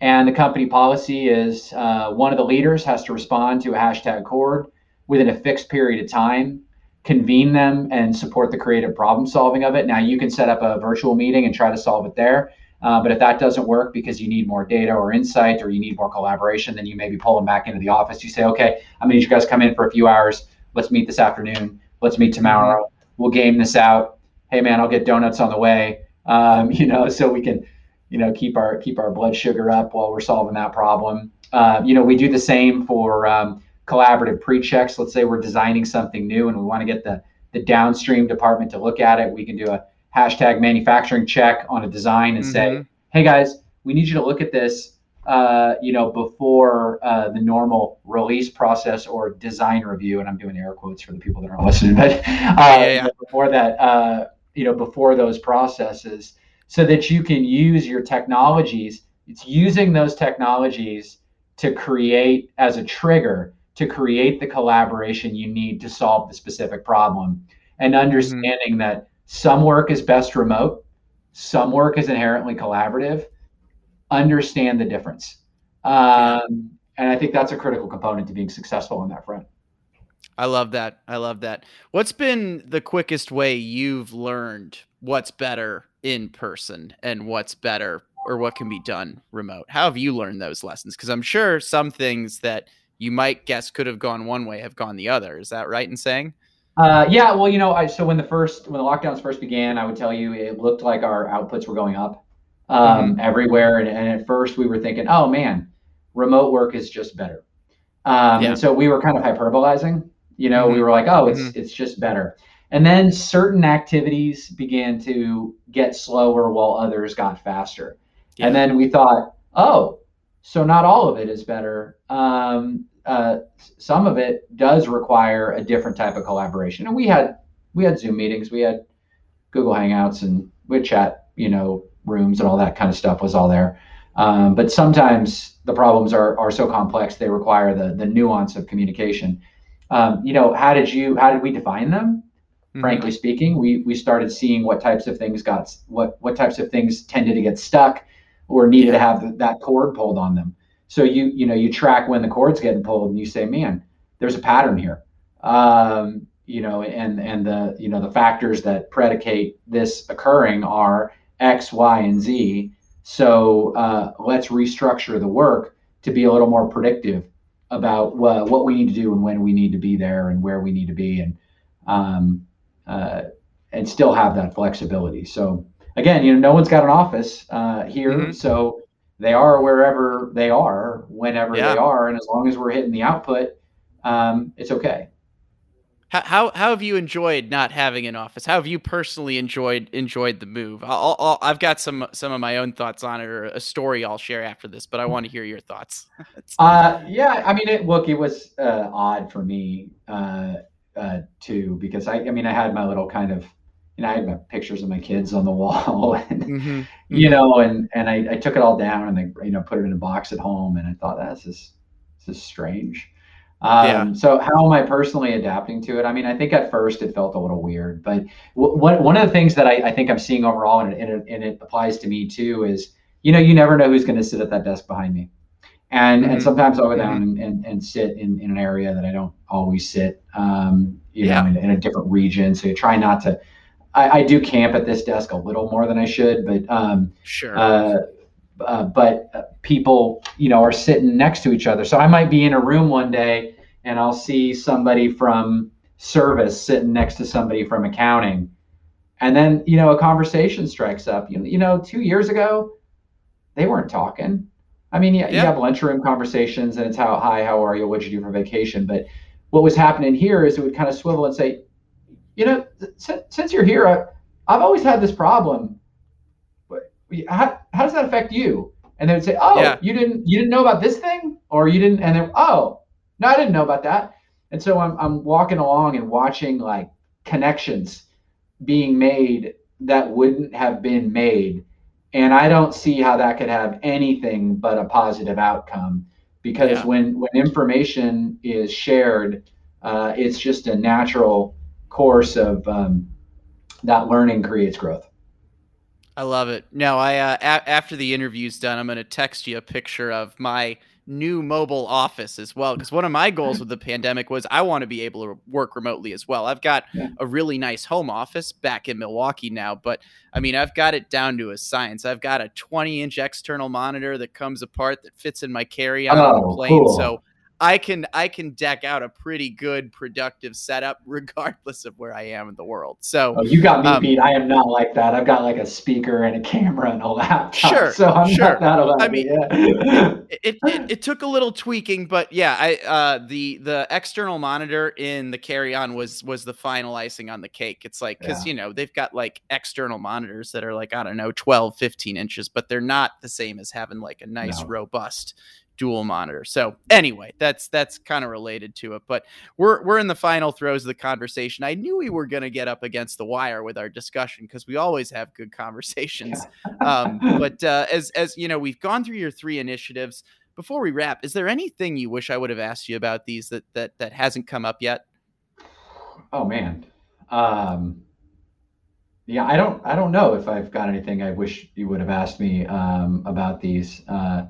And the company policy is uh, one of the leaders has to respond to a hashtag cord within a fixed period of time, convene them, and support the creative problem solving of it. Now, you can set up a virtual meeting and try to solve it there. Uh, but if that doesn't work because you need more data or insight or you need more collaboration, then you maybe pull them back into the office. You say, okay, I'm gonna need you guys come in for a few hours. Let's meet this afternoon. Let's meet tomorrow. We'll game this out. Hey man, I'll get donuts on the way. Um, you know, so we can you know keep our keep our blood sugar up while we're solving that problem. Uh, you know, we do the same for um, collaborative pre-checks. Let's say we're designing something new and we want to get the the downstream department to look at it. We can do a hashtag manufacturing check on a design and mm-hmm. say, hey guys, we need you to look at this. Uh, you know, before uh, the normal release process or design review, and I'm doing air quotes for the people that aren't listening, but uh, yeah, yeah. before that, uh, you know, before those processes, so that you can use your technologies. It's using those technologies to create as a trigger to create the collaboration you need to solve the specific problem and understanding mm-hmm. that some work is best remote, some work is inherently collaborative. Understand the difference. Um, and I think that's a critical component to being successful on that front. I love that. I love that. What's been the quickest way you've learned what's better in person and what's better or what can be done remote. How have you learned those lessons? Because I'm sure some things that you might guess could have gone one way have gone the other. Is that right in saying? Uh, yeah, well, you know, I, so when the first when the lockdowns first began, I would tell you it looked like our outputs were going up um, mm-hmm. everywhere, and, and, at first we were thinking, oh man, remote work is just better, um, yeah. and so we were kind of hyperbolizing. You know, mm-hmm. we were like, oh, it's mm-hmm. it's just better, and then certain activities began to get slower while others got faster, yeah. and then we thought, oh, so not all of it is better. Um, uh, some of it does require a different type of collaboration. And we had we had Zoom meetings, we had Google Hangouts, and we chat, you know, rooms and all that kind of stuff was all there. Um, but sometimes the problems are are so complex they require the the nuance of communication. Um, you know, how did you how did we define them? Mm-hmm. Frankly speaking, we we started seeing what types of things got what what types of things tended to get stuck or needed to have that cord pulled on them. So you you know you track when the cord's getting pulled, and you say, man, there's a pattern here. Um, you know, and and the you know the factors that predicate this occurring are X, Y, and Z. So uh, let's restructure the work to be a little more predictive about what, what we need to do and when we need to be there and where we need to be and um, uh, and still have that flexibility. So again, you know, no one's got an office uh, here, mm-hmm. so they are wherever they are, whenever yeah. they are, and as long as we're hitting the output, um, it's okay. How, how, how have you enjoyed not having an office? How have you personally enjoyed enjoyed the move? i have got some some of my own thoughts on it, or a story I'll share after this, but I want to hear your thoughts. uh, yeah, I mean, it, look, it was uh, odd for me uh, uh, too because I, I mean, I had my little kind of know, I had my pictures of my kids on the wall, and mm-hmm. you know, and and I, I, took it all down and I, you know, put it in a box at home, and I thought this is this is strange. Um, yeah. So how am I personally adapting to it? I mean, I think at first it felt a little weird, but w- one one of the things that I, I think I'm seeing overall, and it, and it, and it applies to me too, is you know, you never know who's going to sit at that desk behind me. And, mm-hmm. and sometimes I'll go down mm-hmm. and, and, and, sit in, in an area that I don't always sit, um, you yeah. know, in, in, a different region. So you try not to, I, I, do camp at this desk a little more than I should, but um, sure. Uh, uh, but people, you know, are sitting next to each other. So I might be in a room one day and I'll see somebody from service sitting next to somebody from accounting, and then you know a conversation strikes up. You, you know, two years ago, they weren't talking. I mean, yeah, yeah. you have lunchroom conversations, and it's how hi, how are you, what'd you do for vacation? But what was happening here is it would kind of swivel and say, you know, since, since you're here, I, I've always had this problem. But how, how does that affect you? And they would say, oh, yeah. you didn't you didn't know about this thing, or you didn't, and then oh, no, I didn't know about that. And so I'm I'm walking along and watching like connections being made that wouldn't have been made. And I don't see how that could have anything but a positive outcome because yeah. when when information is shared, uh, it's just a natural course of um, that learning creates growth. I love it. No, I uh, a- after the interview's done, I'm going to text you a picture of my new mobile office as well because one of my goals with the pandemic was I want to be able to work remotely as well. I've got yeah. a really nice home office back in Milwaukee now, but I mean, I've got it down to a science. I've got a 20 inch external monitor that comes apart that fits in my carry on oh, the plane. Cool. So I can I can deck out a pretty good productive setup regardless of where I am in the world. So oh, you got me um, beat. I am not like that. I've got like a speaker and a camera and a laptop. Sure, so I'm sure. not that I mean, yeah. it, it, it took a little tweaking, but yeah, I uh, the the external monitor in the carry on was was the final icing on the cake. It's like because yeah. you know they've got like external monitors that are like I don't know 12, 15 inches, but they're not the same as having like a nice no. robust dual monitor. So anyway, that's that's kind of related to it. But we're we're in the final throes of the conversation. I knew we were going to get up against the wire with our discussion because we always have good conversations. um, but uh, as as you know, we've gone through your three initiatives. Before we wrap, is there anything you wish I would have asked you about these that that that hasn't come up yet? Oh man. Um, yeah, I don't I don't know if I've got anything I wish you would have asked me um, about these. Uh,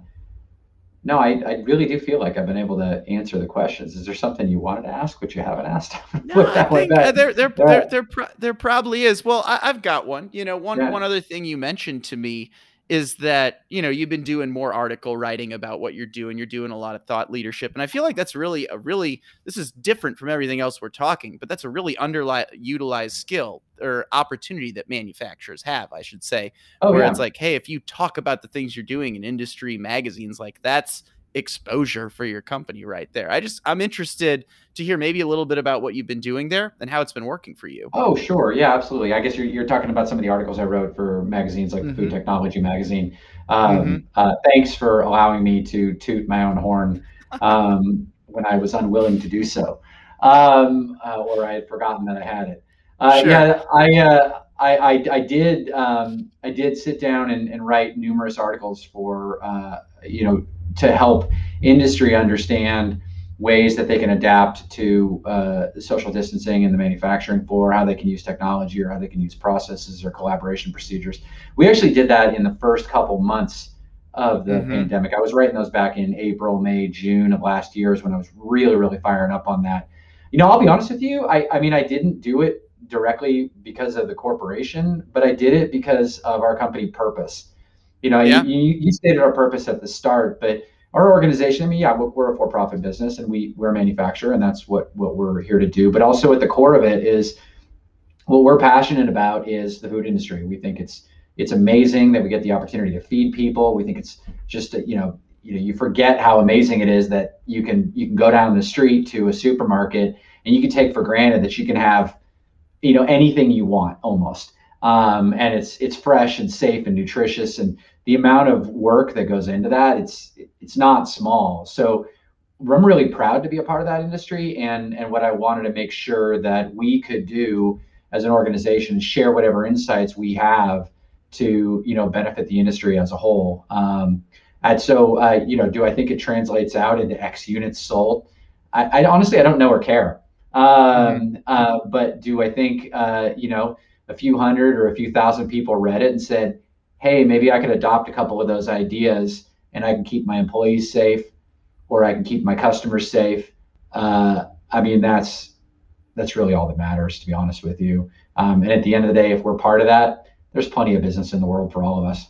no, I, I really do feel like I've been able to answer the questions. Is there something you wanted to ask which you haven't asked? no, I think uh, there, there, there, there, there, probably is. Well, I, have got one. You know, one, yeah. one other thing you mentioned to me is that you know you've been doing more article writing about what you're doing you're doing a lot of thought leadership and i feel like that's really a really this is different from everything else we're talking but that's a really underutilized skill or opportunity that manufacturers have i should say oh, where yeah. it's like hey if you talk about the things you're doing in industry magazines like that's exposure for your company right there. I just I'm interested to hear maybe a little bit about what you've been doing there and how it's been working for you. Oh, sure. Yeah, absolutely. I guess you're, you're talking about some of the articles I wrote for magazines like mm-hmm. the Food mm-hmm. Technology magazine. Um, mm-hmm. uh, thanks for allowing me to toot my own horn um, when I was unwilling to do so, um, uh, or I had forgotten that I had it. Uh, sure. Yeah, I, uh, I, I, I did um, I did sit down and, and write numerous articles for uh, you know to help industry understand ways that they can adapt to uh, social distancing in the manufacturing floor, how they can use technology or how they can use processes or collaboration procedures. We actually did that in the first couple months of the mm-hmm. pandemic. I was writing those back in April, May, June of last year is when I was really, really firing up on that. You know, I'll be honest with you. I, I mean, I didn't do it directly because of the corporation, but I did it because of our company purpose. You know, yeah. you, you stated our purpose at the start, but our organization, I mean, yeah, we're a for-profit business and we we're a manufacturer, and that's what what we're here to do. But also at the core of it is what we're passionate about is the food industry. We think it's it's amazing that we get the opportunity to feed people. We think it's just you know you know you forget how amazing it is that you can you can go down the street to a supermarket and you can take for granted that you can have you know anything you want almost um, and it's it's fresh and safe and nutritious and the amount of work that goes into that it's it's not small. So i'm really proud to be a part of that industry and and what i wanted to make sure that we could do as an organization share whatever insights we have to you know benefit the industry as a whole. Um, and so uh, you know do i think it translates out into x units sold? I, I honestly i don't know or care. Um, mm-hmm. uh, but do i think uh, you know a few hundred or a few thousand people read it and said, hey, maybe I could adopt a couple of those ideas and I can keep my employees safe or I can keep my customers safe. Uh, I mean, that's that's really all that matters, to be honest with you. Um, and at the end of the day, if we're part of that, there's plenty of business in the world for all of us.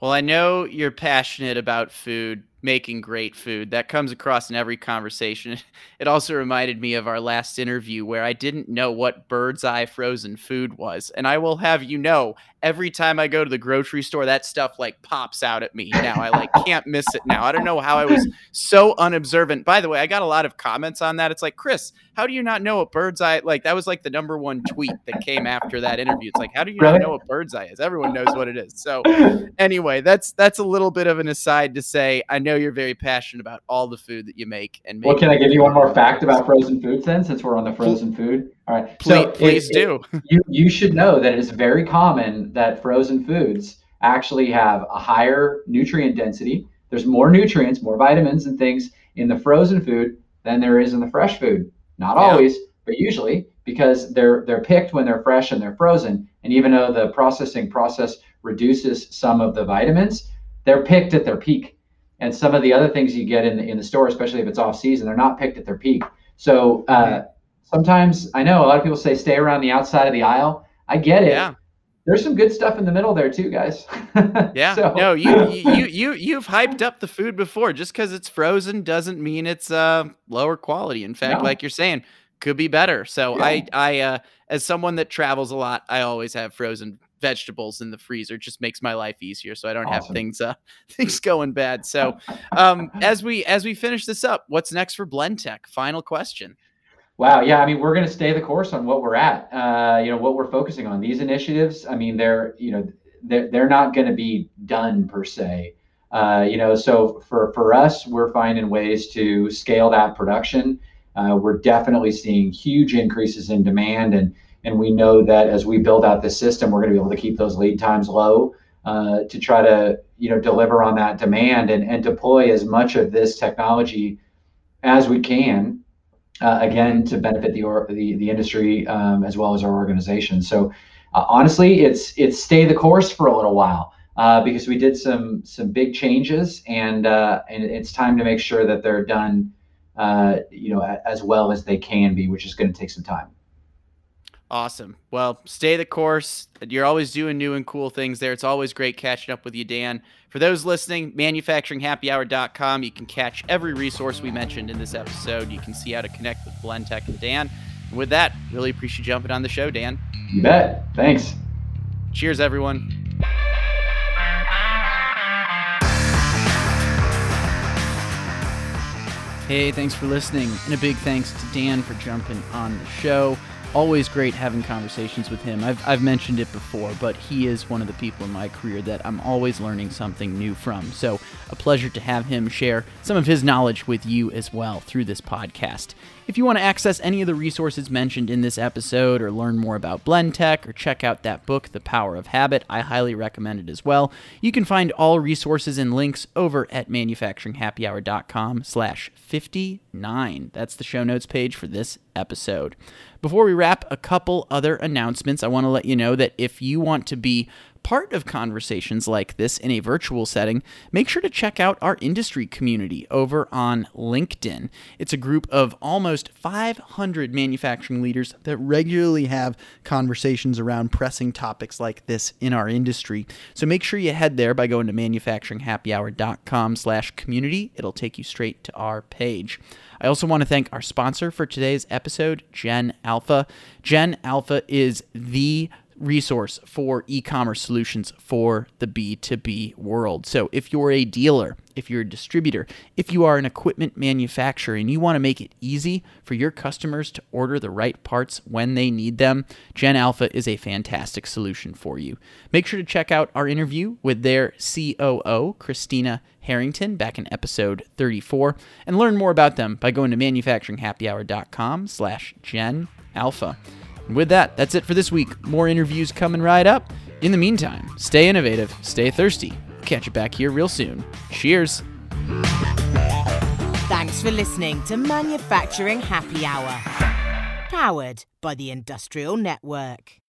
Well, I know you're passionate about food making great food. That comes across in every conversation. It also reminded me of our last interview where I didn't know what Birds Eye frozen food was. And I will have you know, every time I go to the grocery store, that stuff like pops out at me now. I like can't miss it now. I don't know how I was so unobservant. By the way, I got a lot of comments on that. It's like, Chris, how do you not know what Birds Eye like that was like the number one tweet that came after that interview. It's like, how do you not know what Birds Eye is? Everyone knows what it is. So anyway, that's that's a little bit of an aside to say I know you're very passionate about all the food that you make. And well, can I give you one more fact about frozen food then, since we're on the frozen food? All right, please, so please it, do. It, you you should know that it is very common that frozen foods actually have a higher nutrient density. There's more nutrients, more vitamins and things in the frozen food than there is in the fresh food. Not always, yeah. but usually because they're they're picked when they're fresh and they're frozen. And even though the processing process reduces some of the vitamins, they're picked at their peak. And some of the other things you get in the, in the store, especially if it's off season, they're not picked at their peak. So uh, sometimes I know a lot of people say stay around the outside of the aisle. I get it. Yeah. There's some good stuff in the middle there too, guys. yeah. so. No, you you you you've hyped up the food before. Just because it's frozen doesn't mean it's uh, lower quality. In fact, no. like you're saying, could be better. So yeah. I I uh, as someone that travels a lot, I always have frozen vegetables in the freezer. It just makes my life easier, so I don't awesome. have things uh, things going bad. So, um, as we as we finish this up, what's next for Blentech? Final question. Wow, yeah, I mean, we're going to stay the course on what we're at. Uh, you know, what we're focusing on. These initiatives, I mean, they're you know they're they're not going to be done per se. Uh, you know, so for for us, we're finding ways to scale that production. Uh, we're definitely seeing huge increases in demand and and we know that as we build out this system, we're going to be able to keep those lead times low uh, to try to you know deliver on that demand and, and deploy as much of this technology as we can. Uh, again, to benefit the or, the, the industry um, as well as our organization. So, uh, honestly, it's it's stay the course for a little while uh, because we did some some big changes, and uh, and it's time to make sure that they're done, uh, you know, as well as they can be, which is going to take some time. Awesome. Well, stay the course. You're always doing new and cool things there. It's always great catching up with you, Dan. For those listening, manufacturinghappyhour.com. You can catch every resource we mentioned in this episode. You can see how to connect with Blentech and Dan. And with that, really appreciate you jumping on the show, Dan. You bet. Thanks. Cheers, everyone. Hey, thanks for listening. And a big thanks to Dan for jumping on the show always great having conversations with him. I've, I've mentioned it before, but he is one of the people in my career that I'm always learning something new from. So, a pleasure to have him share some of his knowledge with you as well through this podcast. If you want to access any of the resources mentioned in this episode or learn more about Blentech or check out that book, The Power of Habit, I highly recommend it as well. You can find all resources and links over at manufacturinghappyhour.com slash 59. That's the show notes page for this episode. Before we wrap, a couple other announcements. I want to let you know that if you want to be part of conversations like this in a virtual setting, make sure to check out our industry community over on LinkedIn. It's a group of almost 500 manufacturing leaders that regularly have conversations around pressing topics like this in our industry. So make sure you head there by going to manufacturinghappyhour.com slash community. It'll take you straight to our page. I also want to thank our sponsor for today's episode, Gen Alpha. Gen Alpha is the resource for e commerce solutions for the B2B world. So, if you're a dealer, if you're a distributor, if you are an equipment manufacturer and you want to make it easy for your customers to order the right parts when they need them, Gen Alpha is a fantastic solution for you. Make sure to check out our interview with their COO, Christina Harrington, back in episode 34, and learn more about them by going to manufacturinghappyhour.com slash Gen Alpha. And with that, that's it for this week. More interviews coming right up. In the meantime, stay innovative, stay thirsty. Catch you back here real soon. Cheers. Thanks for listening to Manufacturing Happy Hour, powered by the Industrial Network.